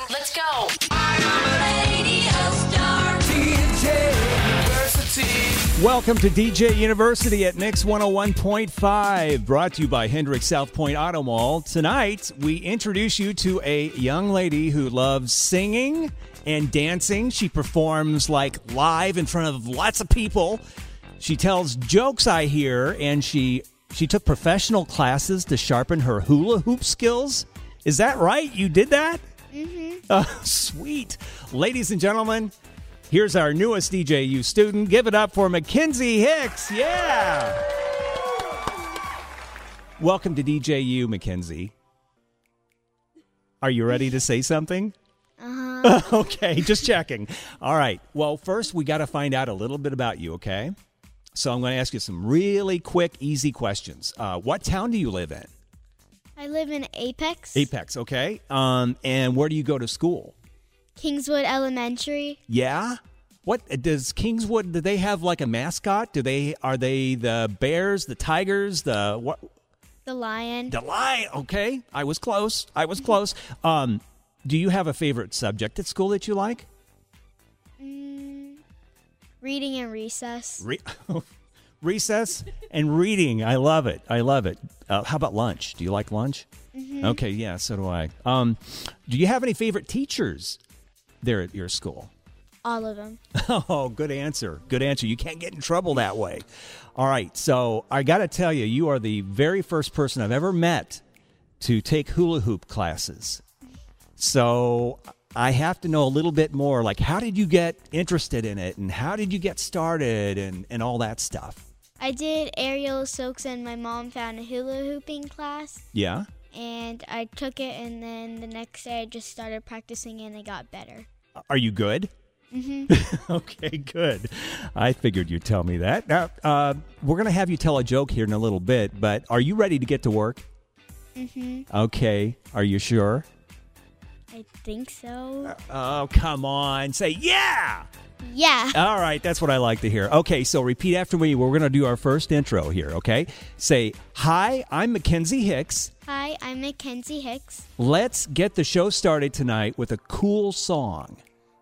on. Let's go. Welcome to DJ University at Mix 101.5, brought to you by Hendrick South Point Auto Mall. Tonight, we introduce you to a young lady who loves singing and dancing. She performs like live in front of lots of people. She tells jokes I hear, and she she took professional classes to sharpen her hula hoop skills. Is that right? You did that? Mm-hmm. Oh, sweet. Ladies and gentlemen, here's our newest DJU student. Give it up for Mackenzie Hicks. Yeah. Welcome to DJU, Mackenzie. Are you ready to say something? Uh-huh. okay, just checking. All right. Well, first we got to find out a little bit about you, okay? So I'm going to ask you some really quick, easy questions. Uh, what town do you live in? I live in Apex. Apex, okay. Um, and where do you go to school? Kingswood Elementary. Yeah. What does Kingswood? Do they have like a mascot? Do they are they the bears, the tigers, the what? The lion. The lion. Okay, I was close. I was close. Um, do you have a favorite subject at school that you like? Mm, reading and recess. Re- recess and reading. I love it. I love it. Uh, how about lunch? Do you like lunch? Okay, yeah, so do I. Um, do you have any favorite teachers there at your school? All of them. Oh, good answer. Good answer. You can't get in trouble that way. All right. So I got to tell you, you are the very first person I've ever met to take hula hoop classes. So I have to know a little bit more. Like, how did you get interested in it, and how did you get started, and and all that stuff? I did aerial silks and my mom found a hula hooping class Yeah. and I took it and then the next day I just started practicing and I got better. Are you good? Mm-hmm. okay, good. I figured you'd tell me that. Now, uh, we're going to have you tell a joke here in a little bit, but are you ready to get to work? Mhm. Okay. Are you sure? I think so. Uh, oh, come on. Say, yeah. Yeah. All right. That's what I like to hear. Okay. So repeat after me. We're going to do our first intro here. Okay. Say, Hi, I'm Mackenzie Hicks. Hi, I'm Mackenzie Hicks. Let's get the show started tonight with a cool song.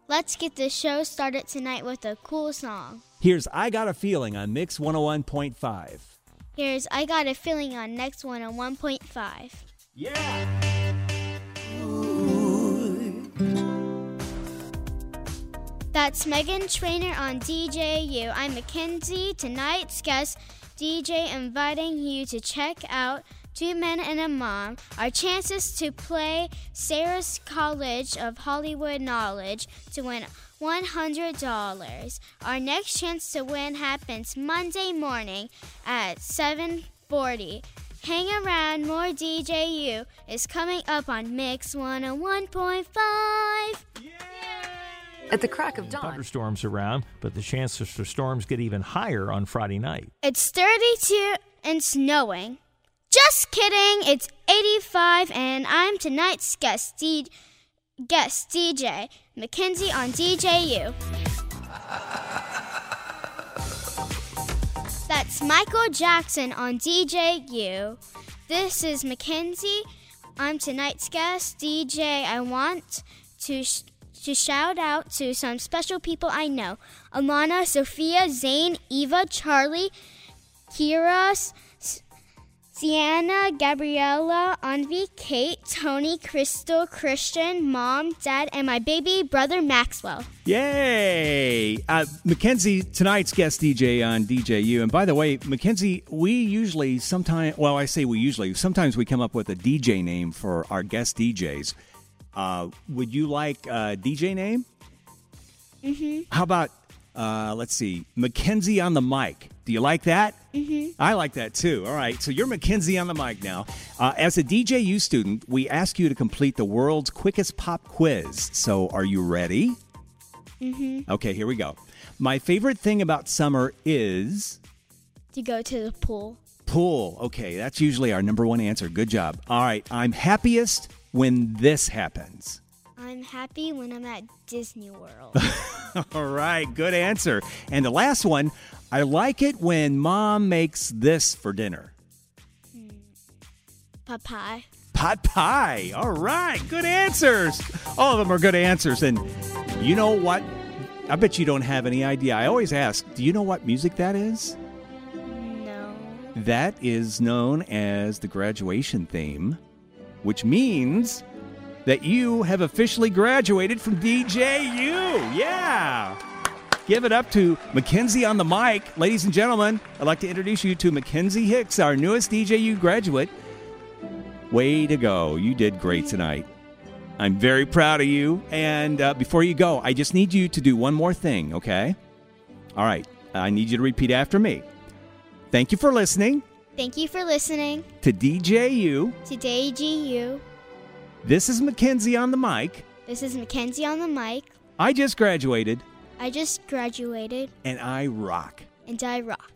Let's get the show started tonight with a cool song. Here's I Got a Feeling on Mix 101.5. Here's I Got a Feeling on Next One on 1.5. Yeah. That's Meghan Trainor on DJU. I'm Mackenzie, tonight's guest DJ, inviting you to check out Two Men and a Mom, our chances to play Sarah's College of Hollywood Knowledge to win $100. Our next chance to win happens Monday morning at 7:40. Hang around, more DJU is coming up on Mix 101.5. At the crack of dawn. thunderstorms around, but the chances for storms get even higher on Friday night. It's 32 and snowing. Just kidding. It's 85 and I'm tonight's guest D- guest DJ Mackenzie on DJU. That's Michael Jackson on DJU. This is Mackenzie. I'm tonight's guest DJ. I want to sh- to shout out to some special people I know: Alana, Sophia, Zane, Eva, Charlie, Kira, S- Sienna, Gabriella, Anvi, Kate, Tony, Crystal, Christian, Mom, Dad, and my baby brother Maxwell. Yay! Uh, Mackenzie, tonight's guest DJ on DJU. And by the way, Mackenzie, we usually sometimes, well, I say we usually, sometimes we come up with a DJ name for our guest DJs. Uh, would you like a DJ name? Mm-hmm. How about, uh, let's see, Mackenzie on the mic? Do you like that? Mm-hmm. I like that too. All right, so you're Mackenzie on the mic now. Uh, as a DJU student, we ask you to complete the world's quickest pop quiz. So are you ready? Okay, here we go. My favorite thing about summer is To go to the pool. pool. Okay, that's usually our number one answer. Good job. All right, I'm happiest when this happens. I'm happy when I'm at Disney World. All right, good answer. And the last one, I like it when mom makes this for dinner. Hmm. Papai. Pot pie. All right, good answers. All of them are good answers. And you know what? I bet you don't have any idea. I always ask, do you know what music that is? No. That is known as the graduation theme, which means that you have officially graduated from DJU. Yeah. Give it up to Mackenzie on the mic. Ladies and gentlemen, I'd like to introduce you to Mackenzie Hicks, our newest DJU graduate. Way to go. You did great tonight. I'm very proud of you. And uh, before you go, I just need you to do one more thing, okay? All right. I need you to repeat after me. Thank you for listening Thank you for listening to DJU. to DJU. This is Mackenzie on the mic. This is Mackenzie on the mic. I just graduated I just graduated and I rock. and I rock.